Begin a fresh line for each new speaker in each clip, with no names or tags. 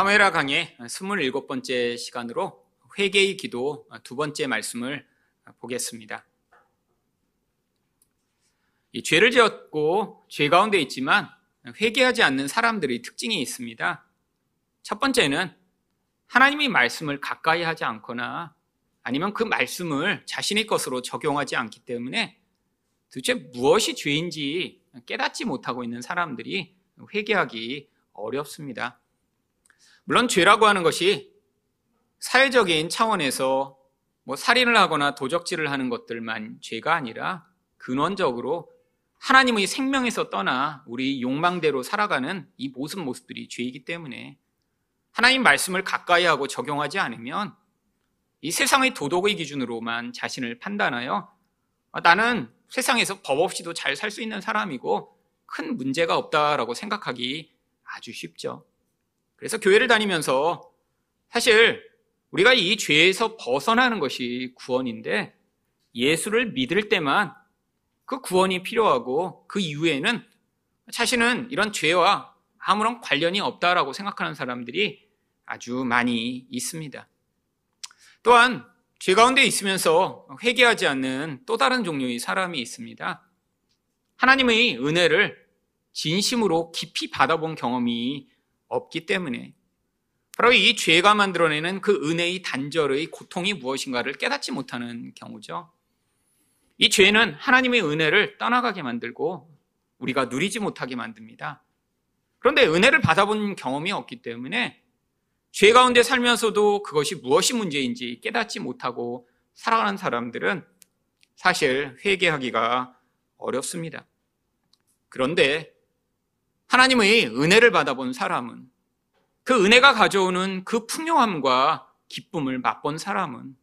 사무엘하 강의 27번째 시간으로 회개의 기도 두 번째 말씀을 보겠습니다. 이 죄를 지었고 죄 가운데 있지만 회개하지 않는 사람들의 특징이 있습니다. 첫 번째는 하나님의 말씀을 가까이 하지 않거나 아니면 그 말씀을 자신의 것으로 적용하지 않기 때문에 도대체 무엇이 죄인지 깨닫지 못하고 있는 사람들이 회개하기 어렵습니다. 물론 죄라고 하는 것이 사회적인 차원에서 뭐 살인을 하거나 도적질을 하는 것들만 죄가 아니라 근원적으로 하나님의 생명에서 떠나 우리 욕망대로 살아가는 이 모습 모습들이 죄이기 때문에 하나님 말씀을 가까이 하고 적용하지 않으면 이 세상의 도덕의 기준으로만 자신을 판단하여 아, 나는 세상에서 법 없이도 잘 살 수 있는 사람이고 큰 문제가 없다라고 생각하기 아주 쉽죠. 그래서 교회를 다니면서 사실 우리가 이 죄에서 벗어나는 것이 구원인데 예수를 믿을 때만 그 구원이 필요하고 그 이후에는 자신은 이런 죄와 아무런 관련이 없다라고 생각하는 사람들이 아주 많이 있습니다. 또한 죄 가운데 있으면서 회개하지 않는 또 다른 종류의 사람이 있습니다. 하나님의 은혜를 진심으로 깊이 받아본 경험이 없기 때문에 바로 이 죄가 만들어내는 그 은혜의 단절의 고통이 무엇인가를 깨닫지 못하는 경우죠. 이 죄는 하나님의 은혜를 떠나가게 만들고 우리가 누리지 못하게 만듭니다. 그런데 은혜를 받아본 경험이 없기 때문에 죄 가운데 살면서도 그것이 무엇이 문제인지 깨닫지 못하고 살아가는 사람들은 사실 회개하기가 어렵습니다. 그런데 하나님의 은혜를 받아본 사람은 그 은혜가 가져오는 그 풍요함과 기쁨을 맛본 사람은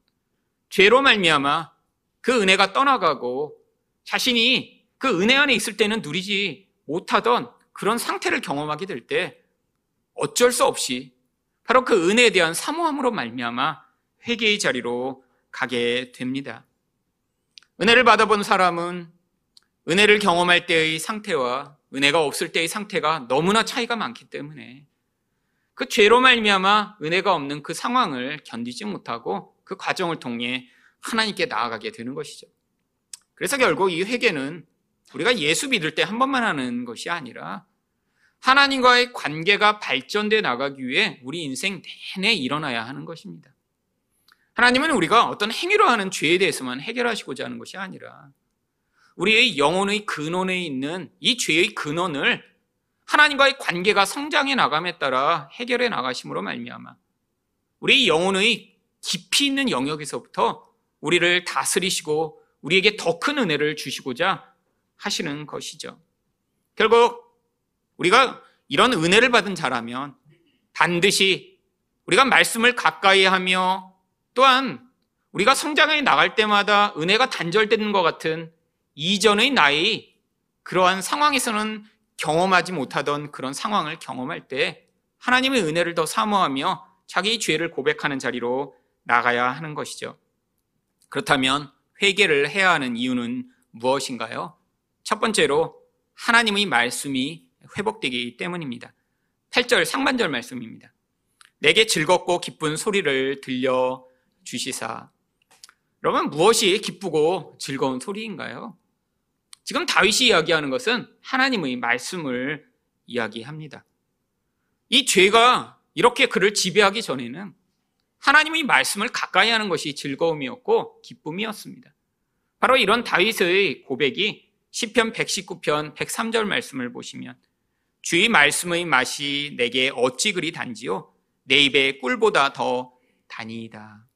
죄로 말미암아 그 은혜가 떠나가고 자신이 그 은혜 안에 있을 때는 누리지 못하던 그런 상태를 경험하게 될 때 어쩔 수 없이 바로 그 은혜에 대한 사모함으로 말미암아 회개의 자리로 가게 됩니다. 은혜를 받아본 사람은 은혜를 경험할 때의 상태와 은혜가 없을 때의 상태가 너무나 차이가 많기 때문에 그 죄로 말미암아 은혜가 없는 그 상황을 견디지 못하고 그 과정을 통해 하나님께 나아가게 되는 것이죠. 그래서 결국 이 회개는 우리가 예수 믿을 때 한 번만 하는 것이 아니라 하나님과의 관계가 발전돼 나가기 위해 우리 인생 내내 일어나야 하는 것입니다. 하나님은 우리가 어떤 행위로 하는 죄에 대해서만 해결하시고자 하는 것이 아니라 우리의 영혼의 근원에 있는 이 죄의 근원을 하나님과의 관계가 성장해 나감에 따라 해결해 나가심으로 말미암아 우리 영혼의 깊이 있는 영역에서부터 우리를 다스리시고 우리에게 더 큰 은혜를 주시고자 하시는 것이죠. 결국 우리가 이런 은혜를 받은 자라면 반드시 우리가 말씀을 가까이 하며 또한 우리가 성장해 나갈 때마다 은혜가 단절되는 것 같은 이전의 나의 그러한 상황에서는 경험하지 못하던 그런 상황을 경험할 때 하나님의 은혜를 더 사모하며 자기 죄를 고백하는 자리로 나가야 하는 것이죠. 그렇다면 회개를 해야 하는 이유는 무엇인가요? 첫 번째로 하나님의 말씀이 회복되기 때문입니다. 8절 상반절 말씀입니다. 내게 즐겁고 기쁜 소리를 들려 주시사. 여러분 무엇이 기쁘고 즐거운 소리인가요? 지금 다윗이 이야기하는 것은 하나님의 말씀을 이야기합니다. 이 죄가 이렇게 그를 지배하기 전에는 하나님의 말씀을 가까이 하는 것이 즐거움이었고 기쁨이었습니다. 바로 이런 다윗의 고백이 시편 119편 103절 말씀을 보시면 주의 말씀의 맛이 내게 어찌 그리 단지요 내 입에 꿀보다 더 다니이다.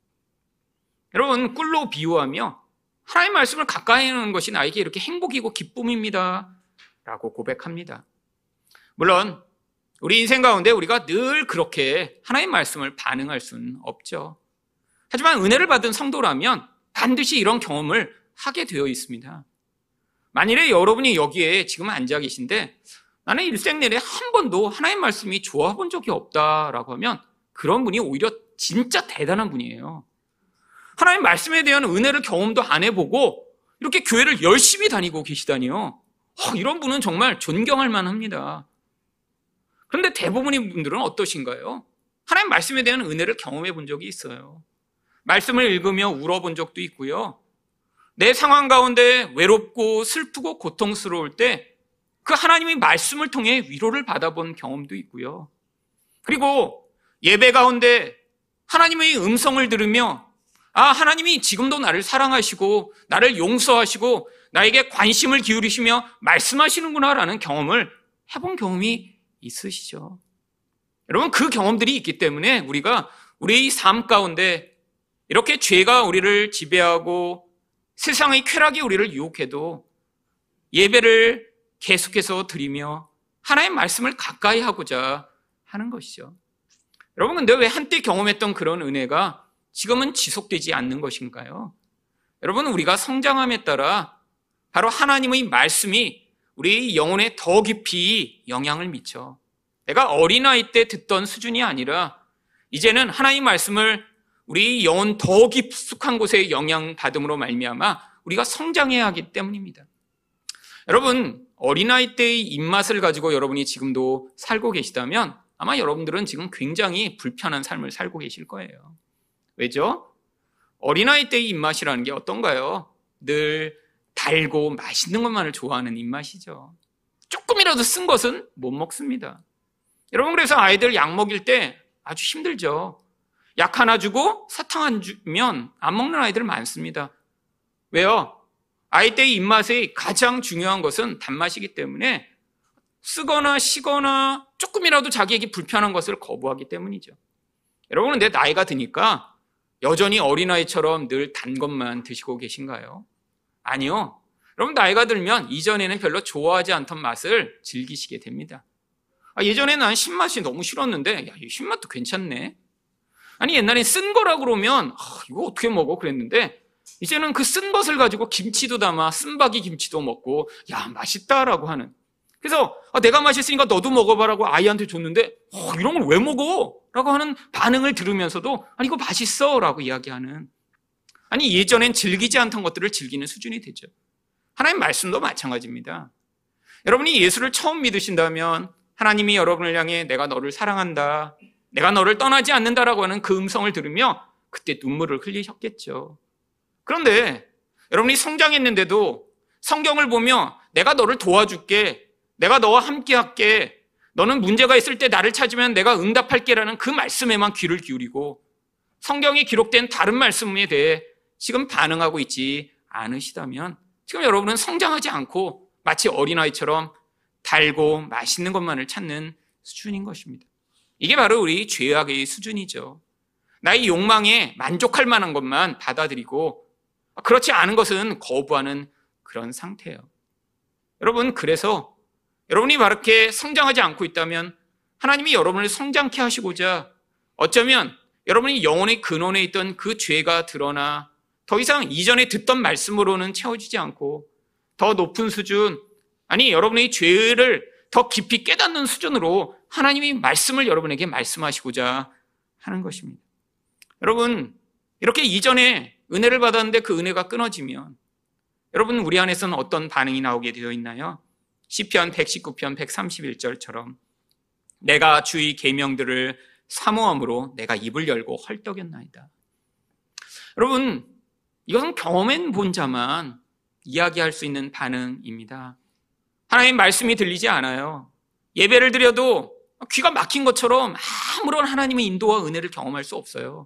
여러분 꿀로 비유하며 하나님 말씀을 가까이 하는 것이 나에게 이렇게 행복이고 기쁨입니다. 라고 고백합니다. 물론 우리 인생 가운데 우리가 늘 그렇게 하나님 말씀을 반응할 수는 없죠. 하지만 은혜를 받은 성도라면 반드시 이런 경험을 하게 되어 있습니다. 만일에 여러분이 여기에 지금 앉아 계신데 나는 일생 내내 한 번도 하나님 말씀이 좋아 본 적이 없다라고 하면 그런 분이 오히려 진짜 대단한 분이에요. 하나님 말씀에 대한 은혜를 경험도 안 해보고 이렇게 교회를 열심히 다니고 계시다니요. 어, 이런 분은 정말 존경할 만합니다. 그런데 대부분의 분들은 어떠신가요? 하나님 말씀에 대한 은혜를 경험해 본 적이 있어요. 말씀을 읽으며 울어본 적도 있고요. 내 상황 가운데 외롭고 슬프고 고통스러울 때 그 하나님의 말씀을 통해 위로를 받아본 경험도 있고요. 그리고 예배 가운데 하나님의 음성을 들으며 아, 하나님이 지금도 나를 사랑하시고 나를 용서하시고 나에게 관심을 기울이시며 말씀하시는구나라는 경험을 해본 경험이 있으시죠. 여러분, 그 경험들이 있기 때문에 우리가 우리의 삶 가운데 이렇게 죄가 우리를 지배하고 세상의 쾌락이 우리를 유혹해도 예배를 계속해서 드리며 하나의 말씀을 가까이 하고자 하는 것이죠. 여러분, 근데 왜 한때 경험했던 그런 은혜가 지금은 지속되지 않는 것인가요? 여러분, 우리가 성장함에 따라 바로 하나님의 말씀이 우리 영혼에 더 깊이 영향을 미쳐. 내가 어린아이 때 듣던 수준이 아니라 이제는 하나님 말씀을 우리 영혼 더 깊숙한 곳에 영향받음으로 말미암아 우리가 성장해야 하기 때문입니다. 여러분, 어린아이 때의 입맛을 가지고 여러분이 지금도 살고 계시다면 아마 여러분들은 지금 굉장히 불편한 삶을 살고 계실 거예요. 왜죠? 어린아이 때의 입맛이라는 게 어떤가요? 늘 달고 맛있는 것만을 좋아하는 입맛이죠. 조금이라도 쓴 것은 못 먹습니다. 여러분, 그래서 아이들 약 먹일 때 아주 힘들죠. 약 하나 주고 사탕 안 주면 안 먹는 아이들 많습니다. 왜요? 아이 때의 입맛의 가장 중요한 것은 단맛이기 때문에 쓰거나 시거나 조금이라도 자기에게 불편한 것을 거부하기 때문이죠. 여러분은 내 나이가 드니까 여전히 어린아이처럼 늘 단 것만 드시고 계신가요? 아니요. 여러분 나이가 들면 이전에는 별로 좋아하지 않던 맛을 즐기시게 됩니다. 아, 예전에 난 신맛이 너무 싫었는데 야, 이 신맛도 괜찮네. 아니 옛날에 쓴 거라 그러면 아, 이거 어떻게 먹어 그랬는데 이제는 그 쓴 것을 가지고 김치도 담아 쓴박이 김치도 먹고 야 맛있다라고 하는 그래서 아, 내가 맛있으니까 너도 먹어봐라고 아이한테 줬는데 어, 이런 걸 왜 먹어? 라고 하는 반응을 들으면서도 아니 이거 맛있어 라고 이야기하는 아니 예전엔 즐기지 않던 것들을 즐기는 수준이 되죠. 하나님 말씀도 마찬가지입니다. 여러분이 예수를 처음 믿으신다면 하나님이 여러분을 향해 내가 너를 사랑한다. 내가 너를 떠나지 않는다라고 하는 그 음성을 들으며 그때 눈물을 흘리셨겠죠. 그런데 여러분이 성장했는데도 성경을 보며 내가 너를 도와줄게. 내가 너와 함께 할게. 너는 문제가 있을 때 나를 찾으면 내가 응답할게라는 그 말씀에만 귀를 기울이고 성경에 기록된 다른 말씀에 대해 지금 반응하고 있지 않으시다면 지금 여러분은 성장하지 않고 마치 어린아이처럼 달고 맛있는 것만을 찾는 수준인 것입니다. 이게 바로 우리 죄악의 수준이죠. 나의 욕망에 만족할 만한 것만 받아들이고 그렇지 않은 것은 거부하는 그런 상태예요. 여러분, 그래서 여러분이 바르게 성장하지 않고 있다면 하나님이 여러분을 성장케 하시고자 어쩌면 여러분이 영혼의 근원에 있던 그 죄가 드러나 더 이상 이전에 듣던 말씀으로는 채워지지 않고 더 높은 수준, 아니, 여러분의 죄를 더 깊이 깨닫는 수준으로 하나님이 말씀을 여러분에게 말씀하시고자 하는 것입니다. 여러분, 이렇게 이전에 은혜를 받았는데 그 은혜가 끊어지면 여러분 우리 안에서는 어떤 반응이 나오게 되어 있나요? 시편 119편 131절처럼 내가 주의 계명들을 사모함으로 내가 입을 열고 헐떡였나이다. 여러분, 이것은 경험한 본 자만 이야기할 수 있는 반응입니다. 하나님 말씀이 들리지 않아요. 예배를 드려도 귀가 막힌 것처럼 아무런 하나님의 인도와 은혜를 경험할 수 없어요.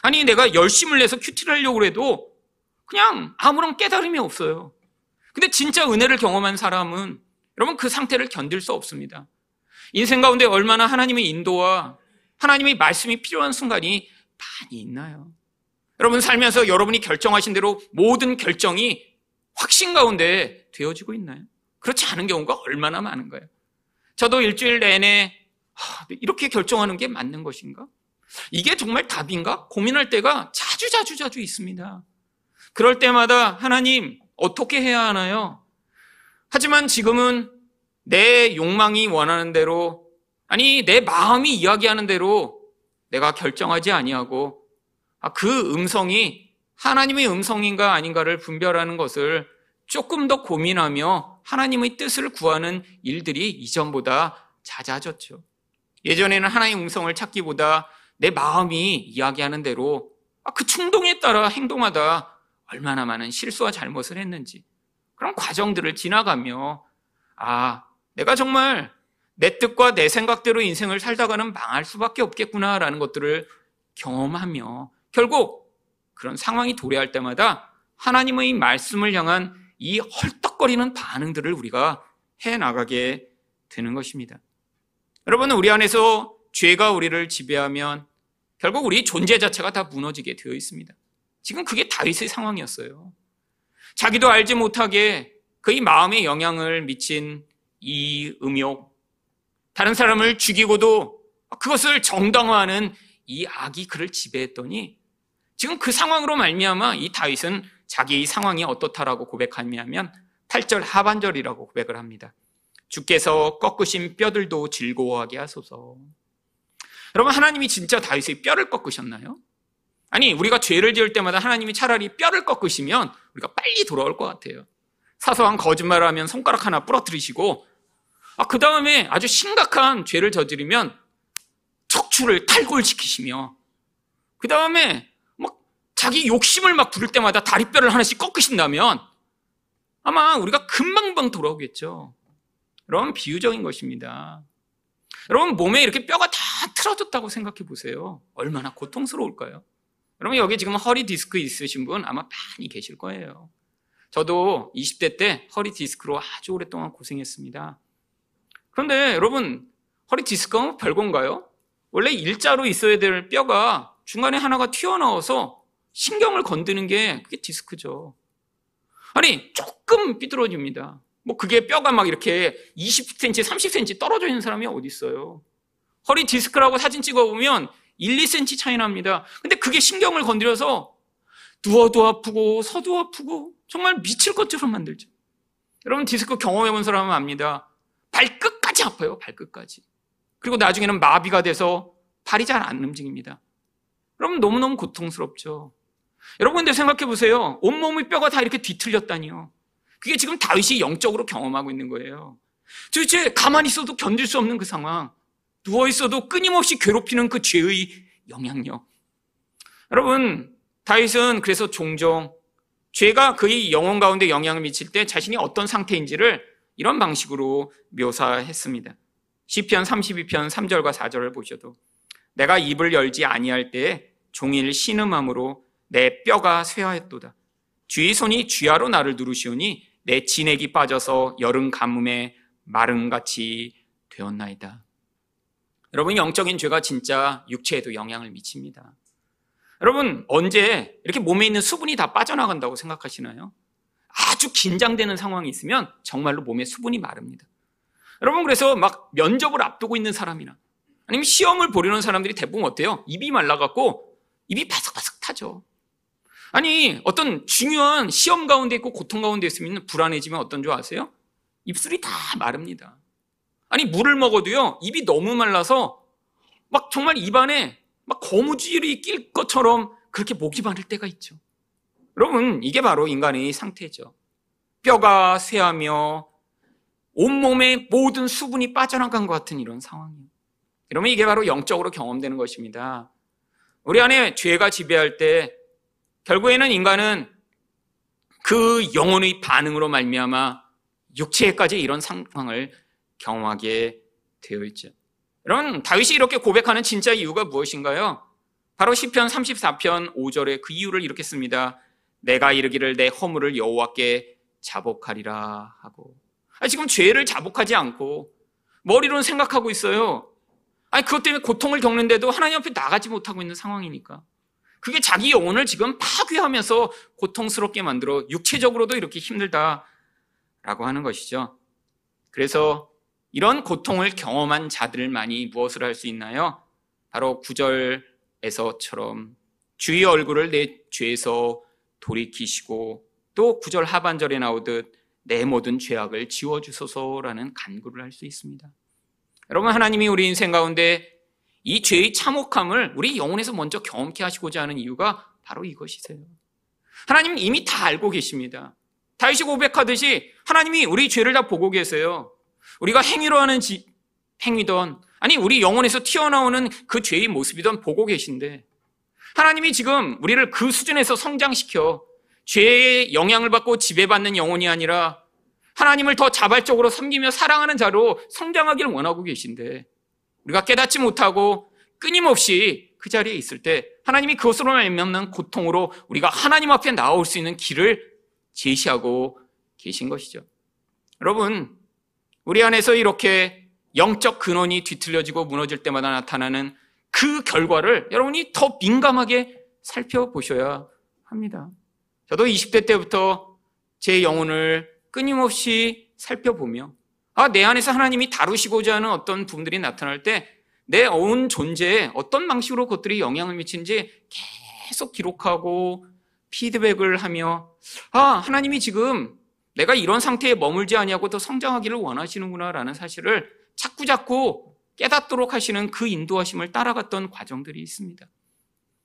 아니, 내가 열심을 내서 큐티를 하려고 해도 그냥 아무런 깨달음이 없어요. 근데 진짜 은혜를 경험한 사람은 여러분 그 상태를 견딜 수 없습니다. 인생 가운데 얼마나 하나님의 인도와 하나님의 말씀이 필요한 순간이 많이 있나요? 여러분 살면서 여러분이 결정하신 대로 모든 결정이 확신 가운데 되어지고 있나요? 그렇지 않은 경우가 얼마나 많은가요? 저도 일주일 내내 이렇게 결정하는 게 맞는 것인가? 이게 정말 답인가? 고민할 때가 자주 자주 자주 있습니다. 그럴 때마다 하나님 어떻게 해야 하나요? 하지만 지금은 내 욕망이 원하는 대로 아니 내 마음이 이야기하는 대로 내가 결정하지 아니하고 아, 그 음성이 하나님의 음성인가 아닌가를 분별하는 것을 조금 더 고민하며 하나님의 뜻을 구하는 일들이 이전보다 잦아졌죠. 예전에는 하나님의 음성을 찾기보다 내 마음이 이야기하는 대로 아, 그 충동에 따라 행동하다 얼마나 많은 실수와 잘못을 했는지 그런 과정들을 지나가며 아, 내가 정말 내 뜻과 내 생각대로 인생을 살다가는 망할 수밖에 없겠구나라는 것들을 경험하며 결국 그런 상황이 도래할 때마다 하나님의 말씀을 향한 이 헐떡거리는 반응들을 우리가 해 나가게 되는 것입니다. 여러분, 우리 안에서 죄가 우리를 지배하면 결국 우리 존재 자체가 다 무너지게 되어 있습니다. 지금 그게 다윗의 상황이었어요. 자기도 알지 못하게 그의 마음에 영향을 미친 이 음욕, 다른 사람을 죽이고도 그것을 정당화하는 이 악이 그를 지배했더니 지금 그 상황으로 말미암아 이 다윗은 자기의 상황이 어떻다라고 고백하냐면 8절 하반절이라고 고백을 합니다. 주께서 꺾으신 뼈들도 즐거워하게 하소서. 여러분 하나님이 진짜 다윗의 뼈를 꺾으셨나요? 아니 우리가 죄를 지을 때마다 하나님이 차라리 뼈를 꺾으시면 우리가 빨리 돌아올 것 같아요. 사소한 거짓말을 하면 손가락 하나 부러뜨리시고 아, 그 다음에 아주 심각한 죄를 저지르면 척추를 탈골시키시며 그 다음에 막 자기 욕심을 막 부를 때마다 다리뼈를 하나씩 꺾으신다면 아마 우리가 금방방 돌아오겠죠. 여러분 비유적인 것입니다. 여러분 몸에 이렇게 뼈가 다 틀어졌다고 생각해 보세요. 얼마나 고통스러울까요? 여러분 여기 지금 허리 디스크 있으신 분 아마 많이 계실 거예요. 저도 20대 때 허리 디스크로 아주 오랫동안 고생했습니다. 그런데 여러분 허리 디스크가 별건가요? 원래 일자로 있어야 될 뼈가 중간에 하나가 튀어나와서 신경을 건드는 게 그게 디스크죠. 아니 조금 삐뚤어집니다. 뭐 그게 뼈가 막 이렇게 20cm, 30cm 떨어져 있는 사람이 어디 있어요? 허리 디스크라고 사진 찍어 보면 1, 2cm 차이 납니다. 근데 그게 신경을 건드려서 누워도 아프고 서도 아프고 정말 미칠 것처럼 만들죠. 여러분 디스크 경험해 본 사람은 압니다. 발끝까지 아파요. 발끝까지. 그리고 나중에는 마비가 돼서 발이 잘 안 움직입니다. 그럼 너무너무 고통스럽죠. 여러분 근데 생각해 보세요. 온몸의 뼈가 다 이렇게 뒤틀렸다니요. 그게 지금 다윗이 영적으로 경험하고 있는 거예요. 도대체 가만히 있어도 견딜 수 없는 그 상황. 누워 있어도 끊임없이 괴롭히는 그 죄의 영향력. 여러분, 다윗은 그래서 종종 죄가 그의 영혼 가운데 영향을 미칠 때 자신이 어떤 상태인지를 이런 방식으로 묘사했습니다. 시편 32편 3절과 4절을 보셔도 내가 입을 열지 아니할 때에 종일 신음함으로 내 뼈가 쇠하였도다. 주의 손이 쥐하로 나를 누르시오니 내 진액이 빠져서 여름 가뭄에 마름같이 되었나이다. 여러분 영적인 죄가 진짜 육체에도 영향을 미칩니다. 여러분 언제 이렇게 몸에 있는 수분이 다 빠져나간다고 생각하시나요? 아주 긴장되는 상황이 있으면 정말로 몸에 수분이 마릅니다. 여러분 그래서 막 면접을 앞두고 있는 사람이나 아니면 시험을 보려는 사람들이 대부분 어때요? 입이 말라갖고 입이 바삭바삭 타죠. 아니 어떤 중요한 시험 가운데 있고 고통 가운데 있으면 불안해지면 어떤 줄 아세요? 입술이 다 마릅니다. 아니 물을 먹어도요 입이 너무 말라서 막 정말 입안에 막 거무줄이 낄 것처럼 그렇게 목이 마를 때가 있죠. 여러분, 이게 바로 인간의 상태죠. 뼈가 쇠하며 온몸의 모든 수분이 빠져나간 것 같은 이런 상황이에요. 여러분, 이게 바로 영적으로 경험되는 것입니다. 우리 안에 죄가 지배할 때 결국에는 인간은 그 영혼의 반응으로 말미암아 육체까지 이런 상황을 경험하게 되어 있죠. 여러분, 다윗이 이렇게 고백하는 진짜 이유가 무엇인가요? 바로 시편 34편 5절에 그 이유를 이렇게 씁니다. 내가 이르기를 내 허물을 여호와께 자복하리라 하고. 아니, 지금 죄를 자복하지 않고 머리로는 생각하고 있어요. 아니 그것 때문에 고통을 겪는데도 하나님 앞에 나가지 못하고 있는 상황이니까. 그게 자기 영혼을 지금 파괴하면서 고통스럽게 만들어 육체적으로도 이렇게 힘들다라고 하는 것이죠. 그래서 이런 고통을 경험한 자들만이 무엇을 할 수 있나요? 바로 구절에서처럼 주의 얼굴을 내 죄에서 돌이키시고 또 구절 하반절에 나오듯 내 모든 죄악을 지워주소서라는 간구를 할 수 있습니다. 여러분, 하나님이 우리 인생 가운데 이 죄의 참혹함을 우리 영혼에서 먼저 경험케 하시고자 하는 이유가 바로 이것이세요. 하나님은 이미 다 알고 계십니다. 다윗이 고백하듯이 하나님이 우리 죄를 다 보고 계세요. 우리가 행위로 하는 지, 행위던 아니 우리 영혼에서 튀어나오는 그 죄의 모습이던 보고 계신데 하나님이 지금 우리를 그 수준에서 성장시켜 죄의 영향을 받고 지배받는 영혼이 아니라 하나님을 더 자발적으로 섬기며 사랑하는 자로 성장하기를 원하고 계신데 우리가 깨닫지 못하고 끊임없이 그 자리에 있을 때 하나님이 그것으로 말미암는 고통으로 우리가 하나님 앞에 나올 수 있는 길을 제시하고 계신 것이죠. 여러분, 우리 안에서 이렇게 영적 근원이 뒤틀려지고 무너질 때마다 나타나는 그 결과를 여러분이 더 민감하게 살펴보셔야 합니다. 저도 20대 때부터 제 영혼을 끊임없이 살펴보며 아, 내 안에서 하나님이 다루시고자 하는 어떤 부분들이 나타날 때 내 온 존재에 어떤 방식으로 그것들이 영향을 미치는지 계속 기록하고 피드백을 하며 아, 하나님이 지금 내가 이런 상태에 머물지 아니하고 더 성장하기를 원하시는구나라는 사실을 자꾸자꾸 깨닫도록 하시는 그 인도하심을 따라갔던 과정들이 있습니다.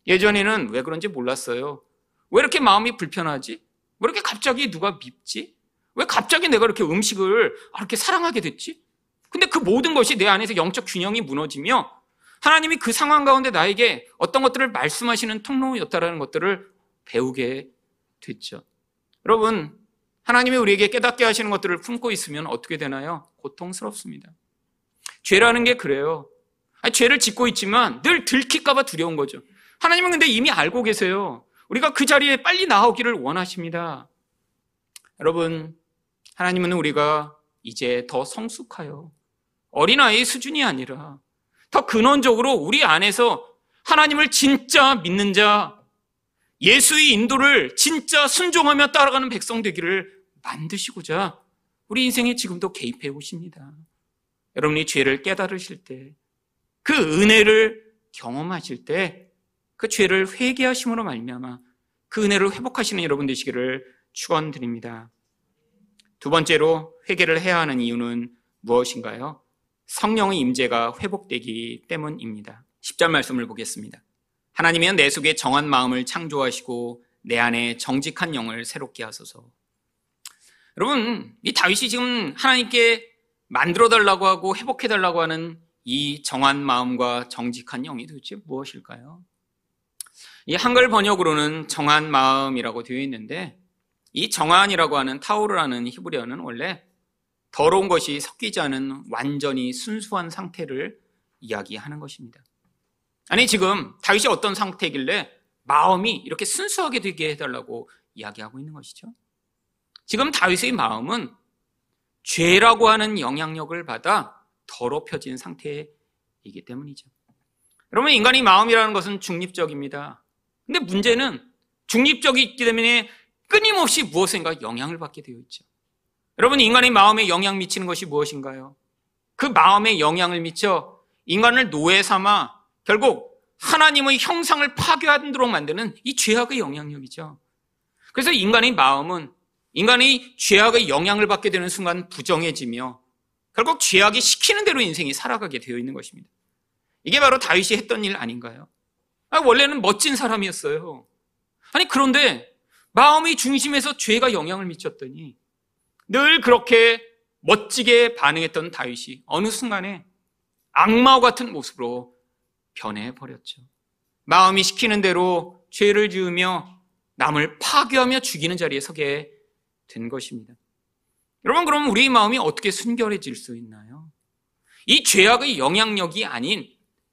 예전에는 왜 그런지 몰랐어요. 왜 이렇게 마음이 불편하지? 왜 이렇게 갑자기 누가 밉지? 왜 갑자기 내가 이렇게 음식을 이렇게 사랑하게 됐지? 근데 그 모든 것이 내 안에서 영적 균형이 무너지며 하나님이 그 상황 가운데 나에게 어떤 것들을 말씀하시는 통로였다라는 것들을 배우게 됐죠. 여러분, 하나님이 우리에게 깨닫게 하시는 것들을 품고 있으면 어떻게 되나요? 고통스럽습니다. 죄라는 게 그래요. 아니, 죄를 짓고 있지만 늘 들킬까봐 두려운 거죠. 하나님은 근데 이미 알고 계세요. 우리가 그 자리에 빨리 나오기를 원하십니다. 여러분, 하나님은 우리가 이제 더 성숙하여 어린아이의 수준이 아니라 더 근원적으로 우리 안에서 하나님을 진짜 믿는 자, 예수의 인도를 진짜 순종하며 따라가는 백성 되기를 만드시고자 우리 인생에 지금도 개입해 오십니다. 여러분이 죄를 깨달으실 때, 그 은혜를 경험하실 때, 그 죄를 회개하심으로 말미암아 그 은혜를 회복하시는 여러분 되시기를 축원드립니다. 두 번째로 회개를 해야 하는 이유는 무엇인가요? 성령의 임재가 회복되기 때문입니다. 10절 말씀을 보겠습니다. 하나님은 내 속에 정한 마음을 창조하시고 내 안에 정직한 영을 새롭게 하소서. 여러분, 이 다윗이 지금 하나님께 만들어 달라고 하고 회복해 달라고 하는 이 정한 마음과 정직한 영이 도대체 무엇일까요? 이 한글 번역으로는 정한 마음이라고 되어 있는데 이 정한이라고 하는 타오르라는 히브리어는 원래 더러운 것이 섞이지 않은 완전히 순수한 상태를 이야기하는 것입니다. 아니 지금 다윗이 어떤 상태길래 마음이 이렇게 순수하게 되게 해달라고 이야기하고 있는 것이죠. 지금 다윗의 마음은 죄라고 하는 영향력을 받아 더럽혀진 상태이기 때문이죠. 여러분 인간의 마음이라는 것은 중립적입니다. 근데 문제는 중립적이기 때문에 끊임없이 무엇인가 영향을 받게 되어 있죠. 여러분, 인간의 마음에 영향 미치는 것이 무엇인가요? 그 마음에 영향을 미쳐 인간을 노예 삼아 결국 하나님의 형상을 파괴하도록 만드는 이 죄악의 영향력이죠. 그래서 인간의 마음은 인간의 죄악의 영향을 받게 되는 순간 부정해지며 결국 죄악이 시키는 대로 인생이 살아가게 되어 있는 것입니다. 이게 바로 다윗이 했던 일 아닌가요? 아, 원래는 멋진 사람이었어요. 아니, 그런데 마음의 중심에서 죄가 영향을 미쳤더니 늘 그렇게 멋지게 반응했던 다윗이 어느 순간에 악마와 같은 모습으로 변해 버렸죠. 마음이 시키는 대로 죄를 지으며 남을 파괴하며 죽이는 자리에 서게 된 것입니다. 여러분, 그럼 우리의 마음이 어떻게 순결해질 수 있나요? 이 죄악의 영향력이 아닌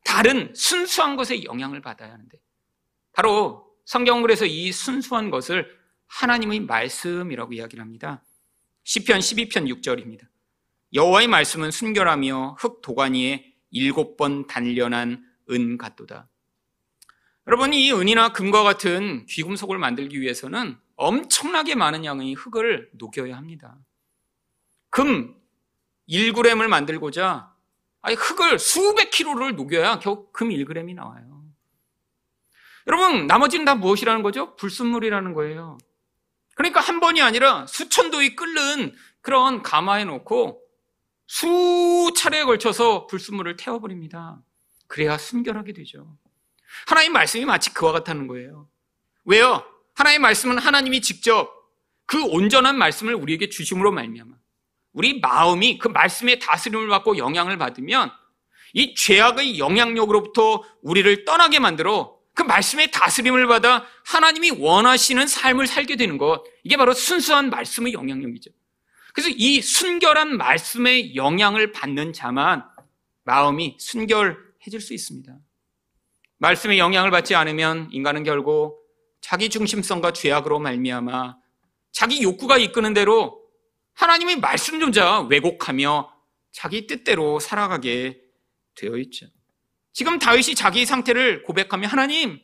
다른 순수한 것에 영향을 받아야 하는데, 바로 성경은 그래서 이 순수한 것을 하나님의 말씀이라고 이야기를 합니다. 시편 12편 6절입니다. 여호와의 말씀은 순결하며 흙 도가니에 일곱 번 단련한 은 같도다. 여러분 이 은이나 금과 같은 귀금속을 만들기 위해서는 엄청나게 많은 양의 흙을 녹여야 합니다. 금 1g을 만들고자 흙을 수백 킬로를 녹여야 겨우 금 1g이 나와요. 여러분, 나머지는 다 무엇이라는 거죠? 불순물이라는 거예요. 그러니까 한 번이 아니라 수천 도의 끓는 그런 가마에 놓고 수차례에 걸쳐서 불순물을 태워버립니다. 그래야 순결하게 되죠. 하나님 말씀이 마치 그와 같다는 거예요. 왜요? 하나님 말씀은 하나님이 직접 그 온전한 말씀을 우리에게 주심으로 말미암아 우리 마음이 그 말씀의 다스림을 받고 영향을 받으면 이 죄악의 영향력으로부터 우리를 떠나게 만들어 그 말씀의 다스림을 받아 하나님이 원하시는 삶을 살게 되는 것. 이게 바로 순수한 말씀의 영향력이죠. 그래서 이 순결한 말씀의 영향을 받는 자만 마음이 순결 해질 수 있습니다. 말씀의 영향을 받지 않으면 인간은 결국 자기 중심성과 죄악으로 말미암아 자기 욕구가 이끄는 대로 하나님의 말씀조차 왜곡하며 자기 뜻대로 살아가게 되어 있죠. 지금 다윗이 자기 상태를 고백하며 하나님,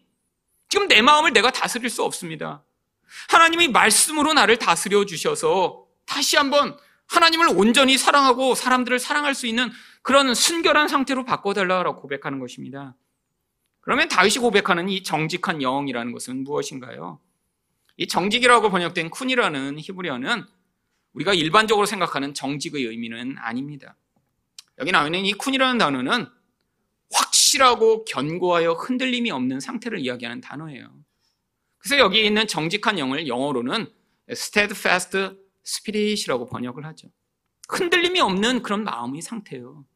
지금 내 마음을 내가 다스릴 수 없습니다. 하나님이 말씀으로 나를 다스려 주셔서 다시 한번 하나님을 온전히 사랑하고 사람들을 사랑할 수 있는 그런 순결한 상태로 바꿔달라고 고백하는 것입니다. 그러면 다윗이 고백하는 이 정직한 영이라는 것은 무엇인가요? 이 정직이라고 번역된 쿤이라는 히브리어는 우리가 일반적으로 생각하는 정직의 의미는 아닙니다. 여기 나와 있는 이 쿤이라는 단어는 확실하고 견고하여 흔들림이 없는 상태를 이야기하는 단어예요. 그래서 여기 있는 정직한 영을 영어로는 steadfast spirit이라고 번역을 하죠. 흔들림이 없는 그런 마음의 상태예요.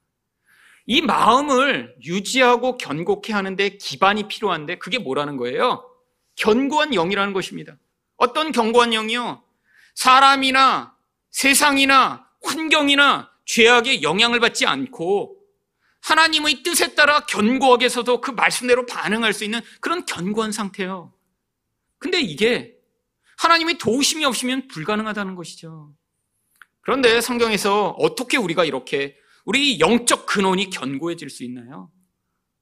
이 마음을 유지하고 견고케 하는데 기반이 필요한데 그게 뭐라는 거예요? 견고한 영이라는 것입니다. 어떤 견고한 영이요? 사람이나 세상이나 환경이나 죄악에 영향을 받지 않고 하나님의 뜻에 따라 견고하게 서도 그 말씀대로 반응할 수 있는 그런 견고한 상태예요. 근데 이게 하나님의 도우심이 없으면 불가능하다는 것이죠. 그런데 성경에서 어떻게 우리가 이렇게 우리 영적 근원이 견고해질 수 있나요?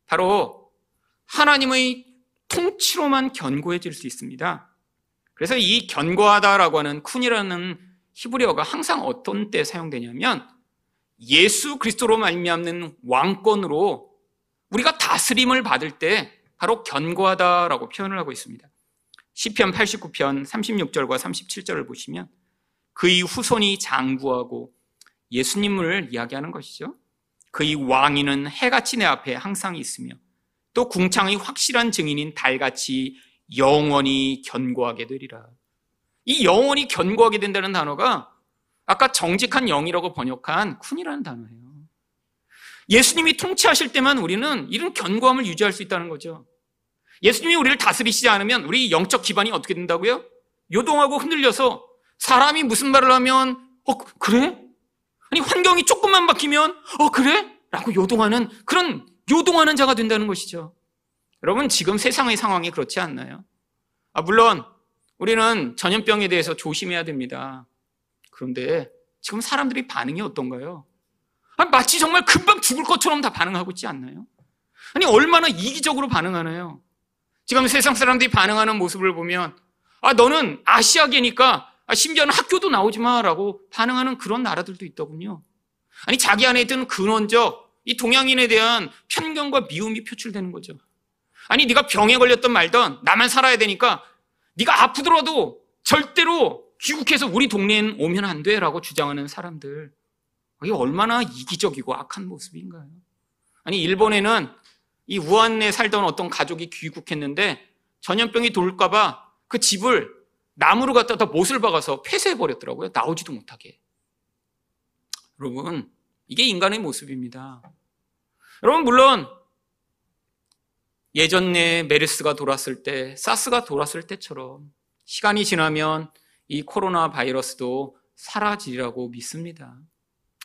바로 하나님의 통치로만 견고해질 수 있습니다. 그래서 이 견고하다라고 하는 쿤이라는 히브리어가 항상 어떤 때 사용되냐면 예수 그리스도로 말미암는 왕권으로 우리가 다스림을 받을 때 바로 견고하다라고 표현을 하고 있습니다. 시편 89편 36절과 37절을 보시면 그의 후손이 장구하고 예수님을 이야기하는 것이죠. 그의 왕위는 해같이 내 앞에 항상 있으며 또 궁창의 확실한 증인인 달같이 영원히 견고하게 되리라. 이 영원히 견고하게 된다는 단어가 아까 정직한 영이라고 번역한 쿤이라는 단어예요. 예수님이 통치하실 때만 우리는 이런 견고함을 유지할 수 있다는 거죠. 예수님이 우리를 다스리시지 않으면 우리 영적 기반이 어떻게 된다고요? 요동하고 흔들려서 사람이 무슨 말을 하면 어 그래? 아니 환경이 조금만 바뀌면 어 그래? 라고 요동하는 그런 요동하는 자가 된다는 것이죠. 여러분 지금 세상의 상황이 그렇지 않나요? 아 물론 우리는 전염병에 대해서 조심해야 됩니다. 그런데 지금 사람들이 반응이 어떤가요? 아니, 마치 정말 금방 죽을 것처럼 다 반응하고 있지 않나요? 아니, 얼마나 이기적으로 반응하나요? 지금 세상 사람들이 반응하는 모습을 보면, 아, 너는 아시아계니까, 아, 심지어는 학교도 나오지 마, 라고 반응하는 그런 나라들도 있더군요. 아니, 자기 안에 있던 근원적, 이 동양인에 대한 편견과 미움이 표출되는 거죠. 아니, 네가 병에 걸렸던 말던, 나만 살아야 되니까, 네가 아프더라도 절대로 귀국해서 우리 동네엔 오면 안 돼. 라고 주장하는 사람들. 이게 얼마나 이기적이고 악한 모습인가요? 아니, 일본에는 이 우한에 살던 어떤 가족이 귀국했는데 전염병이 돌까봐 그 집을 나무로 갖다가 못을 박아서 폐쇄해버렸더라고요. 나오지도 못하게. 여러분, 이게 인간의 모습입니다. 여러분, 물론 예전에 메르스가 돌았을 때, 사스가 돌았을 때처럼 시간이 지나면 이 코로나 바이러스도 사라지리라고 믿습니다.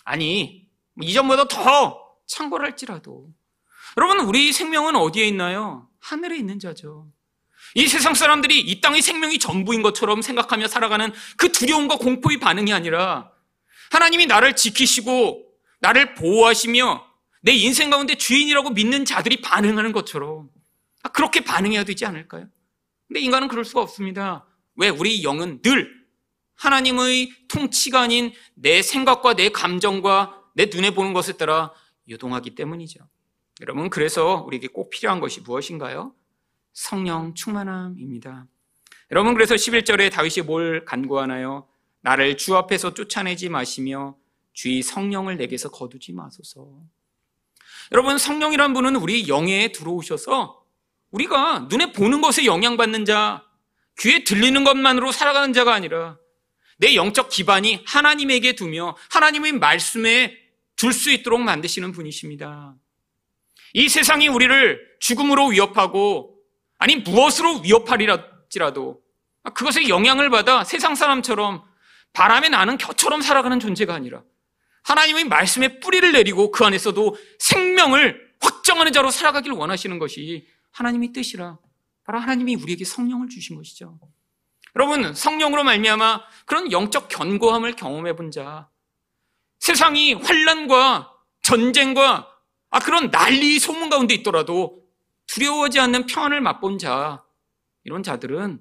아니, 이전보다 더 창궐할지라도. 여러분, 우리 생명은 어디에 있나요? 하늘에 있는 자죠. 이 세상 사람들이 이 땅의 생명이 전부인 것처럼 생각하며 살아가는 그 두려움과 공포의 반응이 아니라 하나님이 나를 지키시고 나를 보호하시며 내 인생 가운데 주인이라고 믿는 자들이 반응하는 것처럼 그렇게 반응해야 되지 않을까요? 근데 인간은 그럴 수가 없습니다. 왜? 우리 영은 늘 하나님의 통치가 아닌 내 생각과 내 감정과 내 눈에 보는 것에 따라 유동하기 때문이죠. 여러분, 그래서 우리에게 꼭 필요한 것이 무엇인가요? 성령 충만함입니다. 여러분, 그래서 11절에 다윗이 뭘 간구하나요? 나를 주 앞에서 쫓아내지 마시며 주의 성령을 내게서 거두지 마소서. 여러분, 성령이란 분은 우리 영에 들어오셔서 우리가 눈에 보는 것에 영향받는 자, 귀에 들리는 것만으로 살아가는 자가 아니라 내 영적 기반이 하나님에게 두며 하나님의 말씀에 둘 수 있도록 만드시는 분이십니다. 이 세상이 우리를 죽음으로 위협하고 아니 무엇으로 위협하리라도 그것에 영향을 받아 세상 사람처럼 바람에 나는 겨처럼 살아가는 존재가 아니라 하나님의 말씀에 뿌리를 내리고 그 안에서도 생명을 확정하는 자로 살아가길 원하시는 것이 하나님의 뜻이라 바로 하나님이 우리에게 성령을 주신 것이죠. 여러분 성령으로 말미암아 그런 영적 견고함을 경험해 본 자, 세상이 환란과 전쟁과 아 그런 난리 소문 가운데 있더라도 두려워하지 않는 평안을 맛본 자, 이런 자들은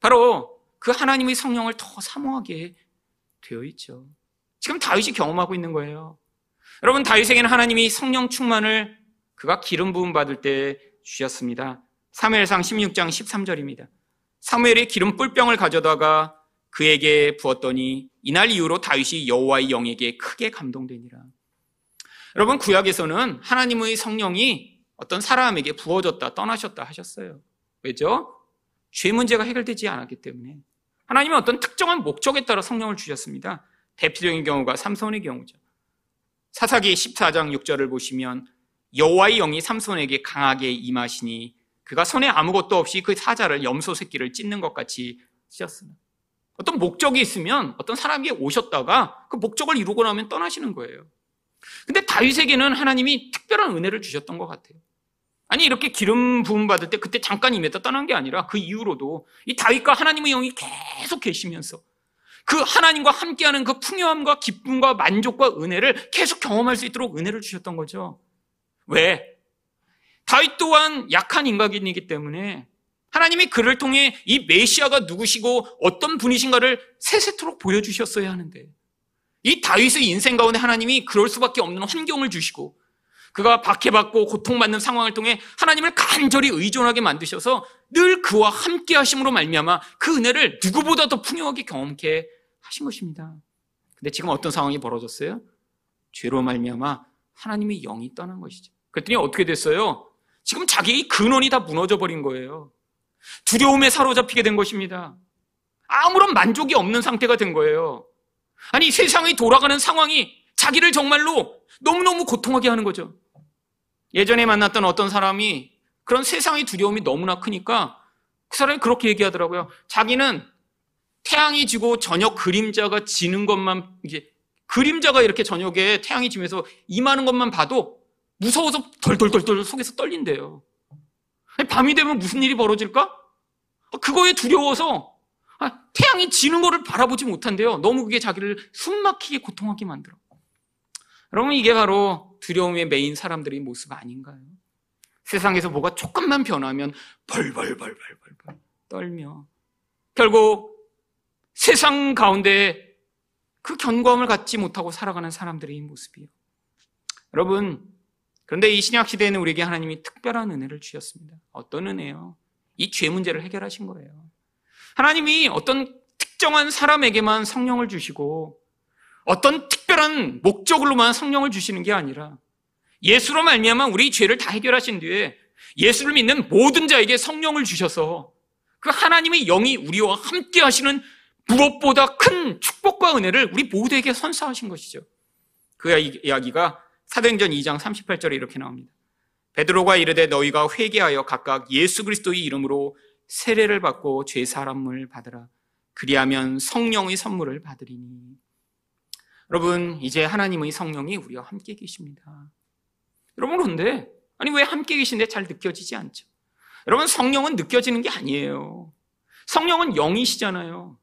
바로 그 하나님의 성령을 더 사모하게 되어 있죠. 지금 다윗이 경험하고 있는 거예요. 여러분 다윗에게는 하나님이 성령 충만을 그가 기름 부음 받을 때 주셨습니다. 사무엘상 16장 13절입니다. 사무엘이 기름 뿔병을 가져다가 그에게 부었더니 이날 이후로 다윗이 여호와의 영에게 크게 감동되니라. 여러분 구약에서는 하나님의 성령이 어떤 사람에게 부어졌다 떠나셨다 하셨어요. 왜죠? 죄 문제가 해결되지 않았기 때문에 하나님은 어떤 특정한 목적에 따라 성령을 주셨습니다. 대표적인 경우가 삼손의 경우죠. 사사기 14장 6절을 보시면 여호와의 영이 삼손에게 강하게 임하시니 그가 손에 아무것도 없이 그 사자를 염소 새끼를 찢는 것 같이 찢었습니다. 어떤 목적이 있으면 어떤 사람에게 오셨다가 그 목적을 이루고 나면 떠나시는 거예요. 근데 다윗에게는 하나님이 특별한 은혜를 주셨던 것 같아요. 아니 이렇게 기름 부음 받을 때 그때 잠깐 임했다 떠난 게 아니라 그 이후로도 이 다윗과 하나님의 영이 계속 계시면서 그 하나님과 함께하는 그 풍요함과 기쁨과 만족과 은혜를 계속 경험할 수 있도록 은혜를 주셨던 거죠. 왜? 다윗 또한 약한 인간이기 때문에 하나님이 그를 통해 이 메시아가 누구시고 어떤 분이신가를 세세토록 보여주셨어야 하는데 이 다윗의 인생 가운데 하나님이 그럴 수밖에 없는 환경을 주시고 그가 박해받고 고통받는 상황을 통해 하나님을 간절히 의존하게 만드셔서 늘 그와 함께 하심으로 말미암아 그 은혜를 누구보다 더 풍요하게 경험케 하신 것입니다. 근데 지금 어떤 상황이 벌어졌어요? 죄로 말미암아 하나님의 영이 떠난 것이죠. 그랬더니 어떻게 됐어요? 지금 자기의 근원이 다 무너져 버린 거예요. 두려움에 사로잡히게 된 것입니다. 아무런 만족이 없는 상태가 된 거예요. 아니, 세상이 돌아가는 상황이 자기를 정말로 너무너무 고통하게 하는 거죠. 예전에 만났던 어떤 사람이 그런 세상의 두려움이 너무나 크니까 그 사람이 그렇게 얘기하더라고요. 자기는 태양이 지고 저녁 그림자가 지는 것만 이제 그림자가 이렇게 저녁에 태양이 지면서 임하는 것만 봐도 무서워서 덜덜덜덜 속에서 떨린대요. 밤이 되면 무슨 일이 벌어질까? 그거에 두려워서 아, 태양이 지는 거를 바라보지 못한대요. 너무 그게 자기를 숨막히게 고통하게 만들어. 여러분 이게 바로 두려움에 매인 사람들의 모습 아닌가요? 세상에서 뭐가 조금만 변하면 벌벌벌벌벌벌 떨며 결국 세상 가운데 그 견고함을 갖지 못하고 살아가는 사람들의 모습이에요. 여러분 그런데 이 신약 시대에는 우리에게 하나님이 특별한 은혜를 주셨습니다. 어떤 은혜요? 이 죄 문제를 해결하신 거예요. 하나님이 어떤 특정한 사람에게만 성령을 주시고 어떤 특별한 목적으로만 성령을 주시는 게 아니라 예수로 말미암아 우리 죄를 다 해결하신 뒤에 예수를 믿는 모든 자에게 성령을 주셔서 그 하나님의 영이 우리와 함께 하시는 무엇보다 큰 축복과 은혜를 우리 모두에게 선사하신 것이죠. 그 이야기가 사도행전 2장 38절에 이렇게 나옵니다. 베드로가 이르되 너희가 회개하여 각각 예수 그리스도의 이름으로 세례를 받고 죄 사함을 받으라. 그리하면 성령의 선물을 받으리니. 여러분, 이제 하나님의 성령이 우리와 함께 계십니다. 여러분, 그런데, 아니, 왜 함께 계신데 잘 느껴지지 않죠? 여러분, 성령은 느껴지는 게 아니에요. 성령은 영이시잖아요.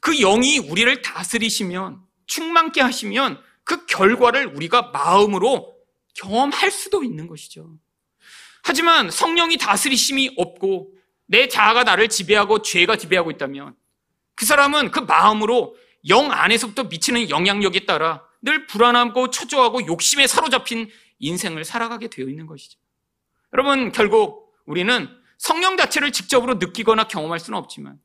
그 영이 우리를 다스리시면, 충만케 하시면, 그 결과를 우리가 마음으로 경험할 수도 있는 것이죠. 하지만 성령이 다스리심이 없고, 내 자아가 나를 지배하고 죄가 지배하고 있다면, 그 사람은 그 마음으로 영 안에서부터 미치는 영향력에 따라 늘 불안하고 초조하고 욕심에 사로잡힌 인생을 살아가게 되어 있는 것이죠. 여러분, 결국 우리는 성령 자체를 직접으로 느끼거나 경험할 수는 없지만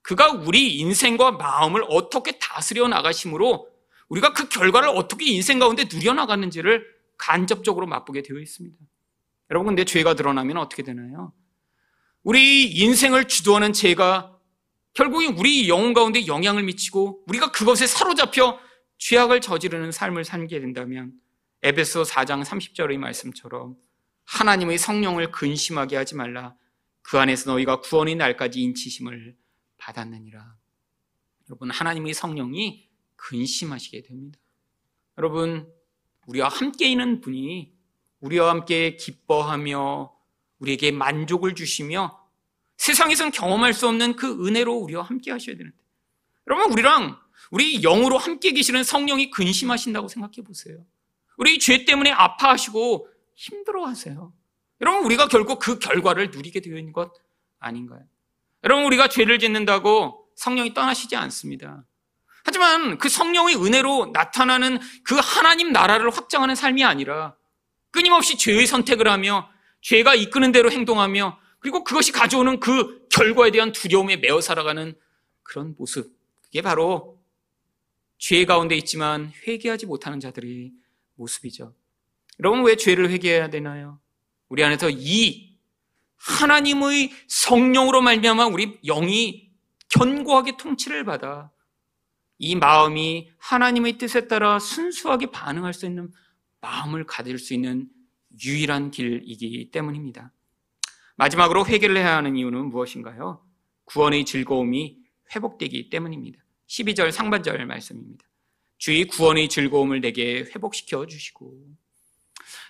그가 우리 인생과 마음을 어떻게 다스려 나가심으로 우리가 그 결과를 어떻게 인생 가운데 누려나가는지를 간접적으로 맛보게 되어 있습니다. 여러분, 근데 죄가 드러나면 어떻게 되나요? 우리 인생을 주도하는 죄가 결국에 우리 영혼 가운데 영향을 미치고 우리가 그것에 사로잡혀 죄악을 저지르는 삶을 살게 된다면 에베소 4장 30절의 말씀처럼 하나님의 성령을 근심하게 하지 말라. 그 안에서 너희가 구원의 날까지 인치심을 받았느니라. 여러분, 하나님의 성령이 근심하시게 됩니다. 여러분, 우리와 함께 있는 분이 우리와 함께 기뻐하며 우리에게 만족을 주시며 세상에서는 경험할 수 없는 그 은혜로 우리와 함께 하셔야 되는데. 여러분, 우리랑 우리 영으로 함께 계시는 성령이 근심하신다고 생각해 보세요. 우리 죄 때문에 아파하시고 힘들어 하세요. 여러분, 우리가 결국 그 결과를 누리게 되어 있는 것 아닌가요? 여러분, 우리가 죄를 짓는다고 성령이 떠나시지 않습니다. 하지만 그 성령의 은혜로 나타나는 그 하나님 나라를 확장하는 삶이 아니라 끊임없이 죄의 선택을 하며 죄가 이끄는 대로 행동하며 그리고 그것이 가져오는 그 결과에 대한 두려움에 매어 살아가는 그런 모습. 그게 바로 죄 가운데 있지만 회개하지 못하는 자들의 모습이죠. 여러분 왜 죄를 회개해야 되나요? 우리 안에서 이 하나님의 성령으로 말미암아 우리 영이 견고하게 통치를 받아 이 마음이 하나님의 뜻에 따라 순수하게 반응할 수 있는 마음을 가질 수 있는 유일한 길이기 때문입니다. 마지막으로 회개를 해야 하는 이유는 무엇인가요? 구원의 즐거움이 회복되기 때문입니다. 12절 상반절 말씀입니다. 주의 구원의 즐거움을 내게 회복시켜 주시고.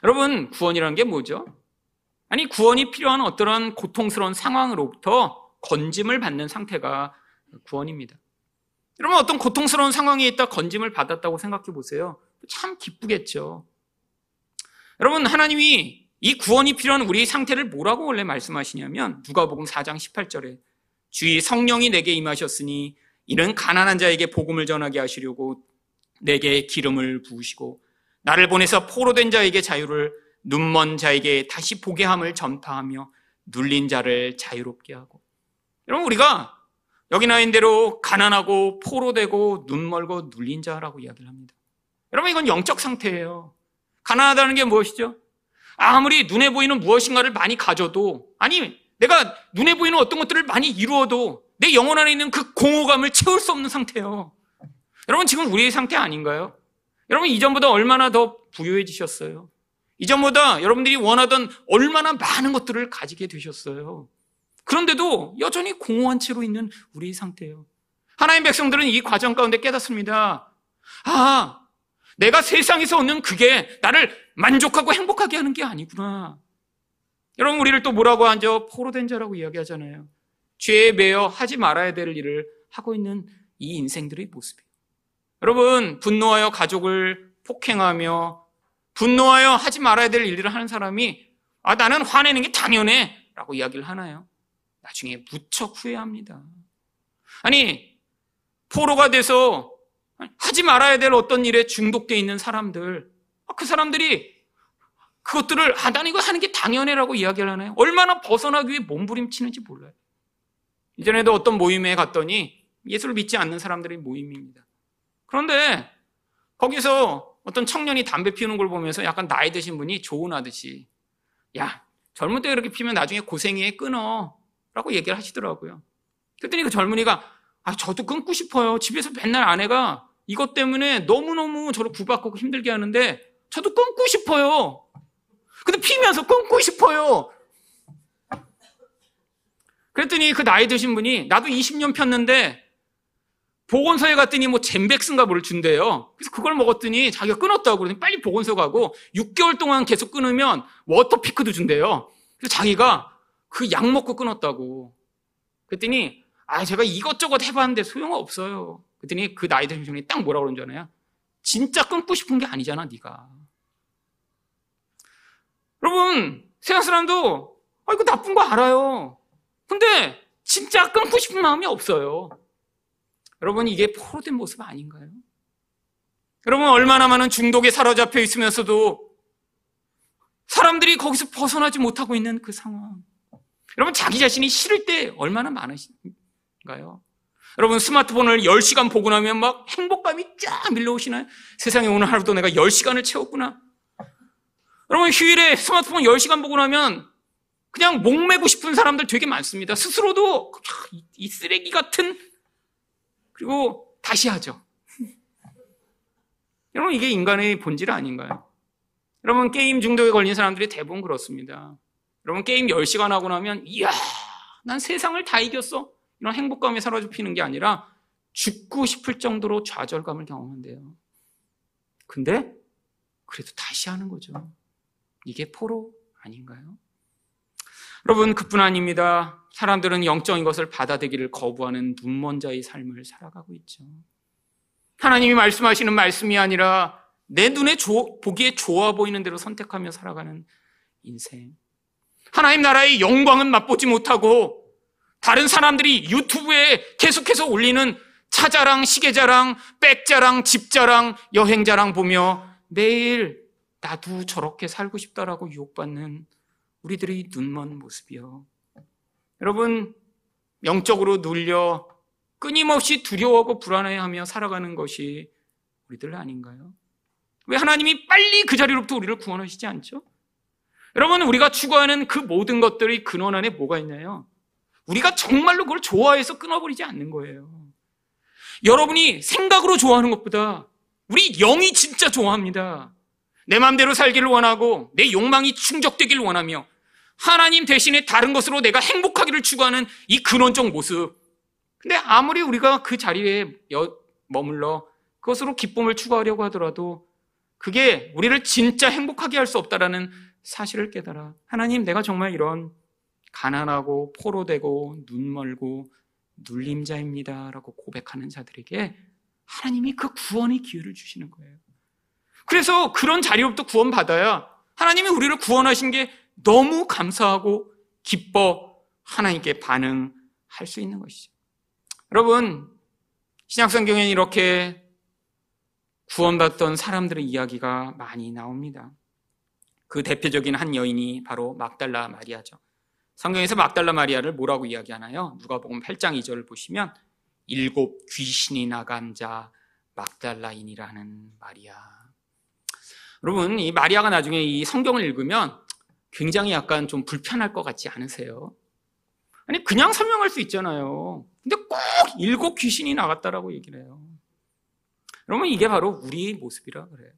여러분, 구원이라는 게 뭐죠? 아니, 구원이 필요한 어떠한 고통스러운 상황으로부터 건짐을 받는 상태가 구원입니다. 여러분, 어떤 고통스러운 상황에 있다 건짐을 받았다고 생각해 보세요. 참 기쁘겠죠. 여러분, 하나님이 이 구원이 필요한 우리 상태를 뭐라고 원래 말씀하시냐면, 누가복음 4장 18절에 주의 성령이 내게 임하셨으니 이는 가난한 자에게 복음을 전하게 하시려고 내게 기름을 부으시고 나를 보내서 포로된 자에게 자유를 눈먼 자에게 다시 보게 함을 전파하며 눌린 자를 자유롭게 하고 여러분 우리가 여기 나인 대로 가난하고 포로되고 눈멀고 눌린 자라고 이야기를 합니다. 여러분 이건 영적 상태예요. 가난하다는 게 무엇이죠? 아무리 눈에 보이는 무엇인가를 많이 가져도 아니 내가 눈에 보이는 어떤 것들을 많이 이루어도 내 영혼 안에 있는 그 공허감을 채울 수 없는 상태예요. 여러분 지금 우리의 상태 아닌가요? 여러분 이전보다 얼마나 더 부유해지셨어요? 이전보다 여러분들이 원하던 얼마나 많은 것들을 가지게 되셨어요. 그런데도 여전히 공허한 채로 있는 우리의 상태예요. 하나님 백성들은 이 과정 가운데 깨닫습니다. 아, 내가 세상에서 얻는 그게 나를 만족하고 행복하게 하는 게 아니구나. 여러분 우리를 또 뭐라고 하죠? 포로된 자라고 이야기하잖아요. 죄에 매여 하지 말아야 될 일을 하고 있는 이 인생들의 모습이에요. 여러분, 분노하여 가족을 폭행하며 분노하여 하지 말아야 될 일들을 하는 사람이 아, 나는 화내는 게 당연해. 라고 이야기를 하나요? 나중에 무척 후회합니다. 아니, 포로가 돼서 하지 말아야 될 어떤 일에 중독되어 있는 사람들, 아, 그 사람들이 그것들을 아, 나는 이거 하는 게 당연해라고 이야기를 하나요? 얼마나 벗어나기 위해 몸부림치는지 몰라요. 이전에도 어떤 모임에 갔더니 예수를 믿지 않는 사람들의 모임입니다. 그런데 거기서 어떤 청년이 담배 피우는 걸 보면서 약간 나이 드신 분이 조언하듯이 야 젊을 때 그렇게 피면 나중에 고생해 끊어 라고 얘기를 하시더라고요. 그랬더니 그 젊은이가 아 저도 끊고 싶어요. 집에서 맨날 아내가 이것 때문에 너무너무 저를 구박하고 힘들게 하는데 저도 끊고 싶어요. 근데 피면서 끊고 싶어요. 그랬더니 그 나이 드신 분이 나도 20년 폈는데 보건소에 갔더니 뭐 젠백스인가 뭘 준대요. 그래서 그걸 먹었더니 자기가 끊었다고 그러더니 빨리 보건소 가고 6개월 동안 계속 끊으면 워터피크도 준대요. 그래서 자기가 그 약 먹고 끊었다고. 그랬더니 아 제가 이것저것 해봤는데 소용 없어요. 그랬더니 그 나이 드신 분이 딱 뭐라 그런 줄 아나요? 진짜 끊고 싶은 게 아니잖아 네가. 여러분 세상 사람도 아 이거 나쁜 거 알아요. 근데 진짜 끊고 싶은 마음이 없어요. 여러분 이게 포로된 모습 아닌가요? 여러분 얼마나 많은 중독에 사로잡혀 있으면서도 사람들이 거기서 벗어나지 못하고 있는 그 상황. 여러분 자기 자신이 싫을 때 얼마나 많으신가요? 여러분 스마트폰을 10시간 보고 나면 막 행복감이 쫙 밀려오시나요? 세상에 오늘 하루도 내가 10시간을 채웠구나. 여러분 휴일에 스마트폰 10시간 보고 나면 그냥 목매고 싶은 사람들 되게 많습니다. 스스로도 이 쓰레기 같은 그리고 다시 하죠. 여러분 이게 인간의 본질 아닌가요? 여러분 게임 중독에 걸린 사람들이 대부분 그렇습니다. 여러분 게임 10시간 하고 나면 이야 난 세상을 다 이겼어 이런 행복감이 사라져피는 게 아니라 죽고 싶을 정도로 좌절감을 경험한대요. 근데 그래도 다시 하는 거죠. 이게 포로 아닌가요? 여러분 그뿐 아닙니다. 사람들은 영적인 것을 받아들이기를 거부하는 눈먼 자의 삶을 살아가고 있죠. 하나님이 말씀하시는 말씀이 아니라 내 눈에 조, 보기에 좋아 보이는 대로 선택하며 살아가는 인생. 하나님 나라의 영광은 맛보지 못하고 다른 사람들이 유튜브에 계속해서 올리는 차자랑, 시계자랑, 백자랑, 집자랑, 여행자랑 보며 매일 나도 저렇게 살고 싶다라고 유혹받는 우리들의 눈먼 모습이요. 여러분, 영적으로 눌려 끊임없이 두려워하고 불안해하며 살아가는 것이 우리들 아닌가요? 왜 하나님이 빨리 그 자리로부터 우리를 구원하시지 않죠? 여러분, 우리가 추구하는 그 모든 것들의 근원 안에 뭐가 있나요? 우리가 정말로 그걸 좋아해서 끊어버리지 않는 거예요. 여러분이 생각으로 좋아하는 것보다 우리 영이 진짜 좋아합니다. 내 마음대로 살기를 원하고 내 욕망이 충족되기를 원하며 하나님 대신에 다른 것으로 내가 행복하기를 추구하는 이 근원적 모습. 근데 아무리 우리가 그 자리에 머물러 그것으로 기쁨을 추구하려고 하더라도 그게 우리를 진짜 행복하게 할 수 없다라는 사실을 깨달아 하나님 내가 정말 이런 가난하고 포로되고 눈 멀고 눌림자입니다라고 고백하는 자들에게 하나님이 그 구원의 기회를 주시는 거예요. 그래서 그런 자리로부터 구원받아야 하나님이 우리를 구원하신 게 너무 감사하고 기뻐 하나님께 반응할 수 있는 것이죠. 여러분, 신약성경에는 이렇게 구원받던 사람들의 이야기가 많이 나옵니다. 그 대표적인 한 여인이 바로 막달라 마리아죠. 성경에서 막달라 마리아를 뭐라고 이야기하나요? 누가복음 8장 2절을 보시면 일곱 귀신이 나간 자 막달라인이라는 마리아. 여러분, 이 마리아가 나중에 이 성경을 읽으면 굉장히 약간 좀 불편할 것 같지 않으세요? 아니, 그냥 설명할 수 있잖아요. 근데 꼭 일곱 귀신이 나갔다라고 얘기를 해요. 여러분, 이게 바로 우리 모습이라 그래요.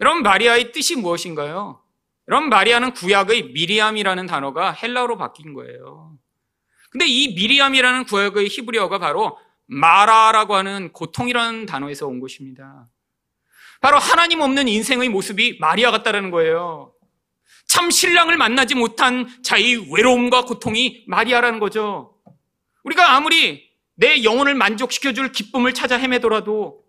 여러분, 마리아의 뜻이 무엇인가요? 여러분, 마리아는 구약의 미리암이라는 단어가 헬라어로 바뀐 거예요. 근데 이 미리암이라는 구약의 히브리어가 바로 마라라고 하는 고통이라는 단어에서 온 것입니다. 바로 하나님 없는 인생의 모습이 마리아 같다라는 거예요. 참 신랑을 만나지 못한 자의 외로움과 고통이 마리아라는 거죠. 우리가 아무리 내 영혼을 만족시켜줄 기쁨을 찾아 헤매더라도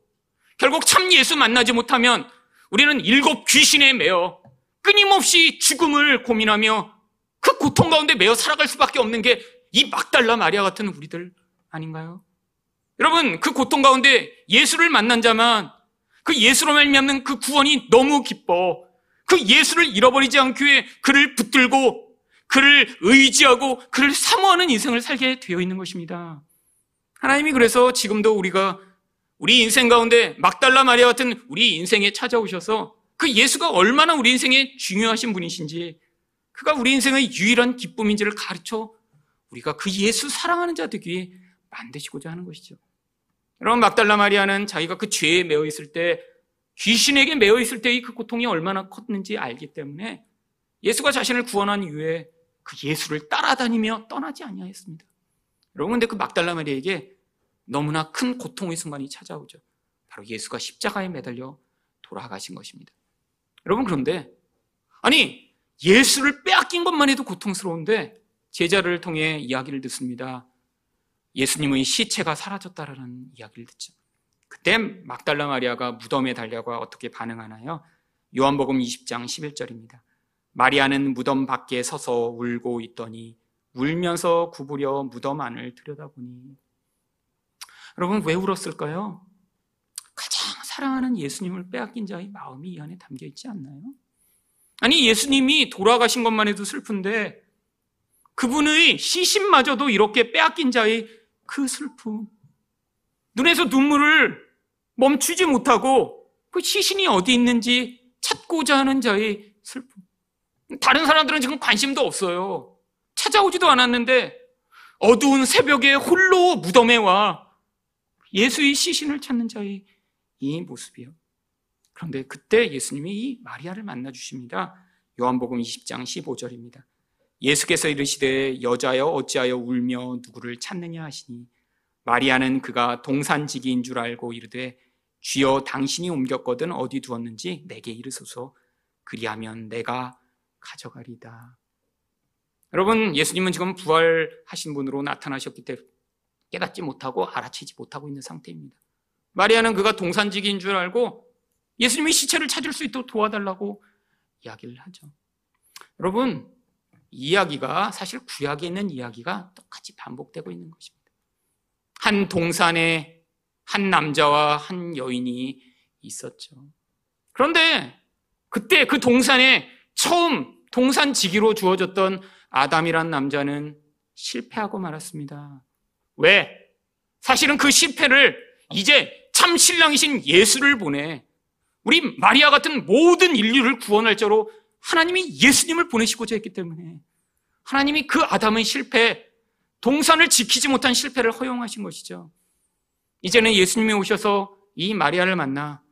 결국 참 예수 만나지 못하면 우리는 일곱 귀신에 매어 끊임없이 죽음을 고민하며 그 고통 가운데 매어 살아갈 수밖에 없는 게 이 막달라 마리아 같은 우리들 아닌가요? 여러분 그 고통 가운데 예수를 만난 자만 그 예수로 말미암는 그 구원이 너무 기뻐 그 예수를 잃어버리지 않기 위해 그를 붙들고 그를 의지하고 그를 사모하는 인생을 살게 되어 있는 것입니다. 하나님이 그래서 지금도 우리가 우리 인생 가운데 막달라 마리아 같은 우리 인생에 찾아오셔서 그 예수가 얼마나 우리 인생에 중요하신 분이신지 그가 우리 인생의 유일한 기쁨인지를 가르쳐 우리가 그 예수 사랑하는 자 되기 만드시고자 하는 것이죠. 여러분 막달라 마리아는 자기가 그 죄에 매어 있을 때 귀신에게 매어 있을 때의 그 고통이 얼마나 컸는지 알기 때문에 예수가 자신을 구원한 이후에 그 예수를 따라다니며 떠나지 아니하였습니다. 여러분 근데 그 막달라 마리아에게 너무나 큰 고통의 순간이 찾아오죠. 바로 예수가 십자가에 매달려 돌아가신 것입니다. 여러분 그런데 아니 예수를 빼앗긴 것만 해도 고통스러운데 제자를 통해 이야기를 듣습니다. 예수님의 시체가 사라졌다라는 이야기를 듣죠. 그때 막달라 마리아가 무덤에 달려가 어떻게 반응하나요? 요한복음 20장 11절입니다. 마리아는 무덤 밖에 서서 울고 있더니 울면서 구부려 무덤 안을 들여다보니 여러분 왜 울었을까요? 사랑하는 예수님을 빼앗긴 자의 마음이 이 안에 담겨 있지 않나요? 아니 예수님이 돌아가신 것만 해도 슬픈데 그분의 시신마저도 이렇게 빼앗긴 자의 그 슬픔 눈에서 눈물을 멈추지 못하고 그 시신이 어디 있는지 찾고자 하는 자의 슬픔. 다른 사람들은 지금 관심도 없어요. 찾아오지도 않았는데 어두운 새벽에 홀로 무덤에 와 예수의 시신을 찾는 자의 이 모습이요. 그런데 그때 예수님이 이 마리아를 만나 주십니다. 요한복음 20장 15절입니다. 예수께서 이르시되 여자여 어찌하여 울며 누구를 찾느냐 하시니 마리아는 그가 동산지기인 줄 알고 이르되 주여 당신이 옮겼거든 어디 두었는지 내게 이르소서 그리하면 내가 가져가리다. 여러분 예수님은 지금 부활하신 분으로 나타나셨기 때문에 깨닫지 못하고 알아채지 못하고 있는 상태입니다. 마리아는 그가 동산지기인 줄 알고 예수님이 시체를 찾을 수 있도록 도와달라고 이야기를 하죠. 여러분, 이야기가 사실 구약에 있는 이야기가 똑같이 반복되고 있는 것입니다. 한 동산에 한 남자와 한 여인이 있었죠. 그런데 그때 그 동산에 처음 동산 지기로 주어졌던 아담이란 남자는 실패하고 말았습니다. 왜? 사실은 그 실패를 이제 참 신랑이신 예수를 보내 우리 마리아 같은 모든 인류를 구원할 자로 하나님이 예수님을 보내시고자 했기 때문에 하나님이 그 아담의 실패, 동산을 지키지 못한 실패를 허용하신 것이죠. 이제는 예수님이 오셔서 이 마리아를 만나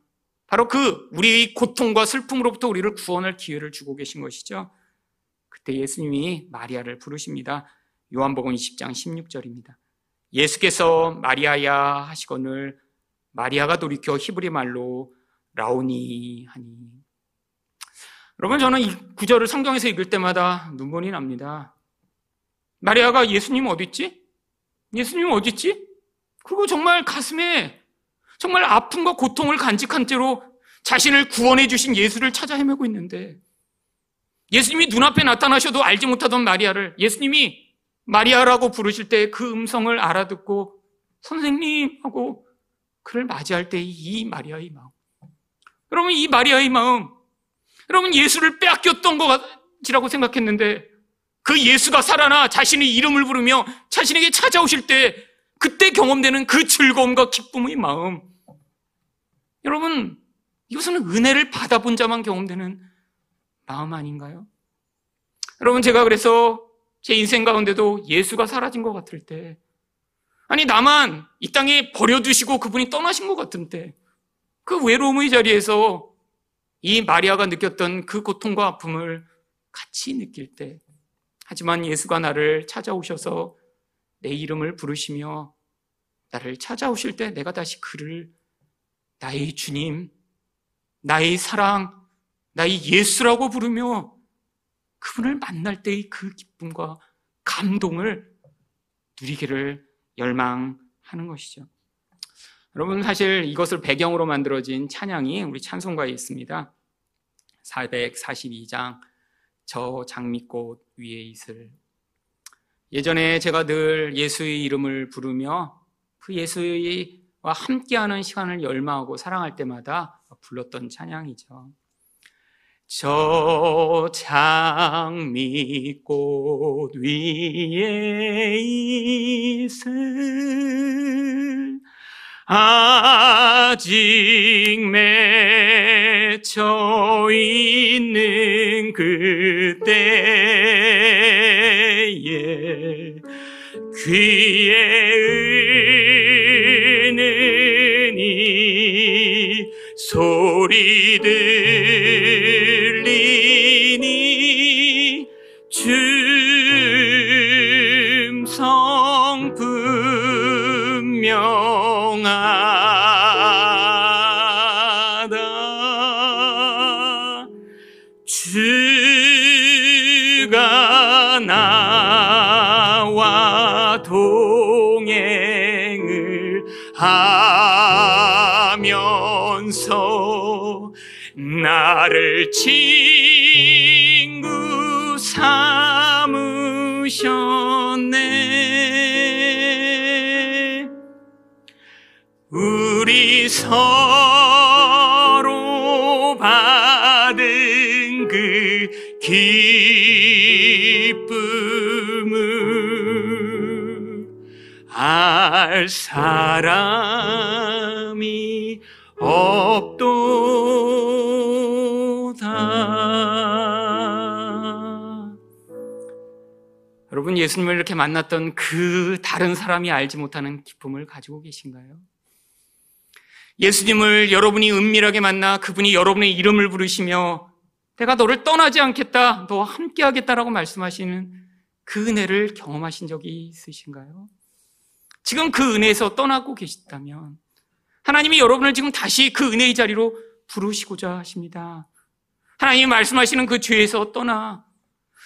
바로 그 우리의 고통과 슬픔으로부터 우리를 구원할 기회를 주고 계신 것이죠. 그때 예수님이 마리아를 부르십니다. 요한복음 20장 16절입니다. 예수께서 마리아야 하시거늘 마리아가 돌이켜 히브리 말로 라오니 하니. 여러분, 저는 이 구절을 성경에서 읽을 때마다 눈물이 납니다. 마리아가 예수님 어딨지? 예수님 어딨지? 그리고 정말 가슴에 정말 아픔과 고통을 간직한 채로 자신을 구원해 주신 예수를 찾아 헤매고 있는데 예수님이 눈앞에 나타나셔도 알지 못하던 마리아를 예수님이 마리아라고 부르실 때 그 음성을 알아듣고 선생님 하고 그를 맞이할 때 이 마리아의 마음. 여러분 이 마리아의 마음. 여러분 예수를 빼앗겼던 것같지라고 생각했는데 그 예수가 살아나 자신의 이름을 부르며 자신에게 찾아오실 때 그때 경험되는 그 즐거움과 기쁨의 마음. 여러분 이것은 은혜를 받아본 자만 경험되는 마음 아닌가요? 여러분 제가 그래서 제 인생 가운데도 예수가 사라진 것 같을 때 아니 나만 이 땅에 버려두시고 그분이 떠나신 것 같은 때그 외로움의 자리에서 이 마리아가 느꼈던 그 고통과 아픔을 같이 느낄 때, 하지만 예수가 나를 찾아오셔서 내 이름을 부르시며 나를 찾아오실 때 내가 다시 그를 나의 주님, 나의 사랑, 나의 예수라고 부르며 그분을 만날 때의 그 기쁨과 감동을 누리기를 열망하는 것이죠. 여러분 사실 이것을 배경으로 만들어진 찬양이 우리 찬송가에 있습니다. 442장 저 장미꽃 위에 있을 예전에 제가 늘 예수의 이름을 부르며 그 예수와 함께하는 시간을 열망하고 사랑할 때마다 불렀던 찬양이죠. 저 장미꽃 위에 있을 아직 맺혀 있는 그때에 귀에 은은히 소리 들 나와 동행을 하면서 나를 친구 삼으셨네. 우리 서로 받은 그 기 알 사람이 없도다. 여러분 예수님을 이렇게 만났던 그 다른 사람이 알지 못하는 기쁨을 가지고 계신가요? 예수님을 여러분이 은밀하게 만나 그분이 여러분의 이름을 부르시며 내가 너를 떠나지 않겠다, 너와 함께 하겠다라고 말씀하시는 그 은혜를 경험하신 적이 있으신가요? 지금 그 은혜에서 떠나고 계시다면 하나님이 여러분을 지금 다시 그 은혜의 자리로 부르시고자 하십니다. 하나님이 말씀하시는 그 죄에서 떠나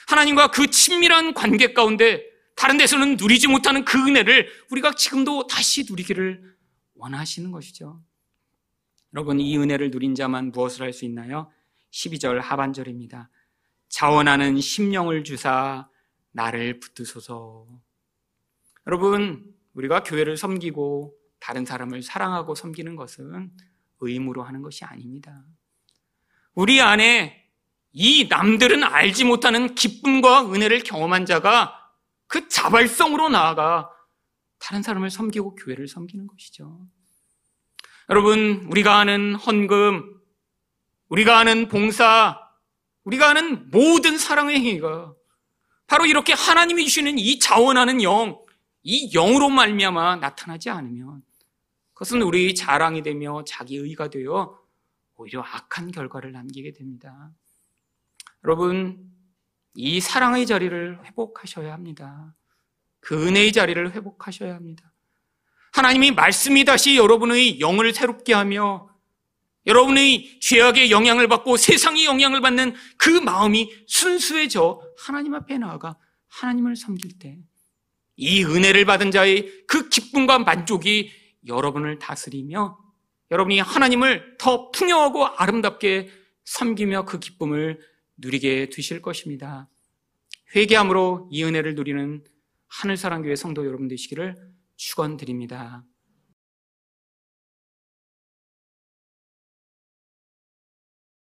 하나님과 그 친밀한 관계 가운데 다른 데서는 누리지 못하는 그 은혜를 우리가 지금도 다시 누리기를 원하시는 것이죠. 여러분, 이 은혜를 누린 자만 무엇을 할 수 있나요? 12절 하반절입니다. 자원하는 심령을 주사 나를 붙드소서. 여러분, 우리가 교회를 섬기고 다른 사람을 사랑하고 섬기는 것은 의무로 하는 것이 아닙니다. 우리 안에 이 남들은 알지 못하는 기쁨과 은혜를 경험한 자가 그 자발성으로 나아가 다른 사람을 섬기고 교회를 섬기는 것이죠. 여러분, 우리가 하는 헌금, 우리가 하는 봉사, 우리가 하는 모든 사랑의 행위가 바로 이렇게 하나님이 주시는 이 자원하는 영, 이 영으로 말미암아 나타나지 않으면 그것은 우리 자랑이 되며 자기의가 되어 오히려 악한 결과를 남기게 됩니다. 여러분, 이 사랑의 자리를 회복하셔야 합니다. 그 은혜의 자리를 회복하셔야 합니다. 하나님이 말씀이 다시 여러분의 영을 새롭게 하며 여러분의 죄악의 영향을 받고 세상의 영향을 받는 그 마음이 순수해져 하나님 앞에 나아가 하나님을 섬길 때 이 은혜를 받은 자의 그 기쁨과 만족이 여러분을 다스리며 여러분이 하나님을 더 풍요하고 아름답게 섬기며 그 기쁨을 누리게 되실 것입니다. 회개함으로 이 은혜를 누리는 하늘사랑교회 성도 여러분 되시기를 축원드립니다.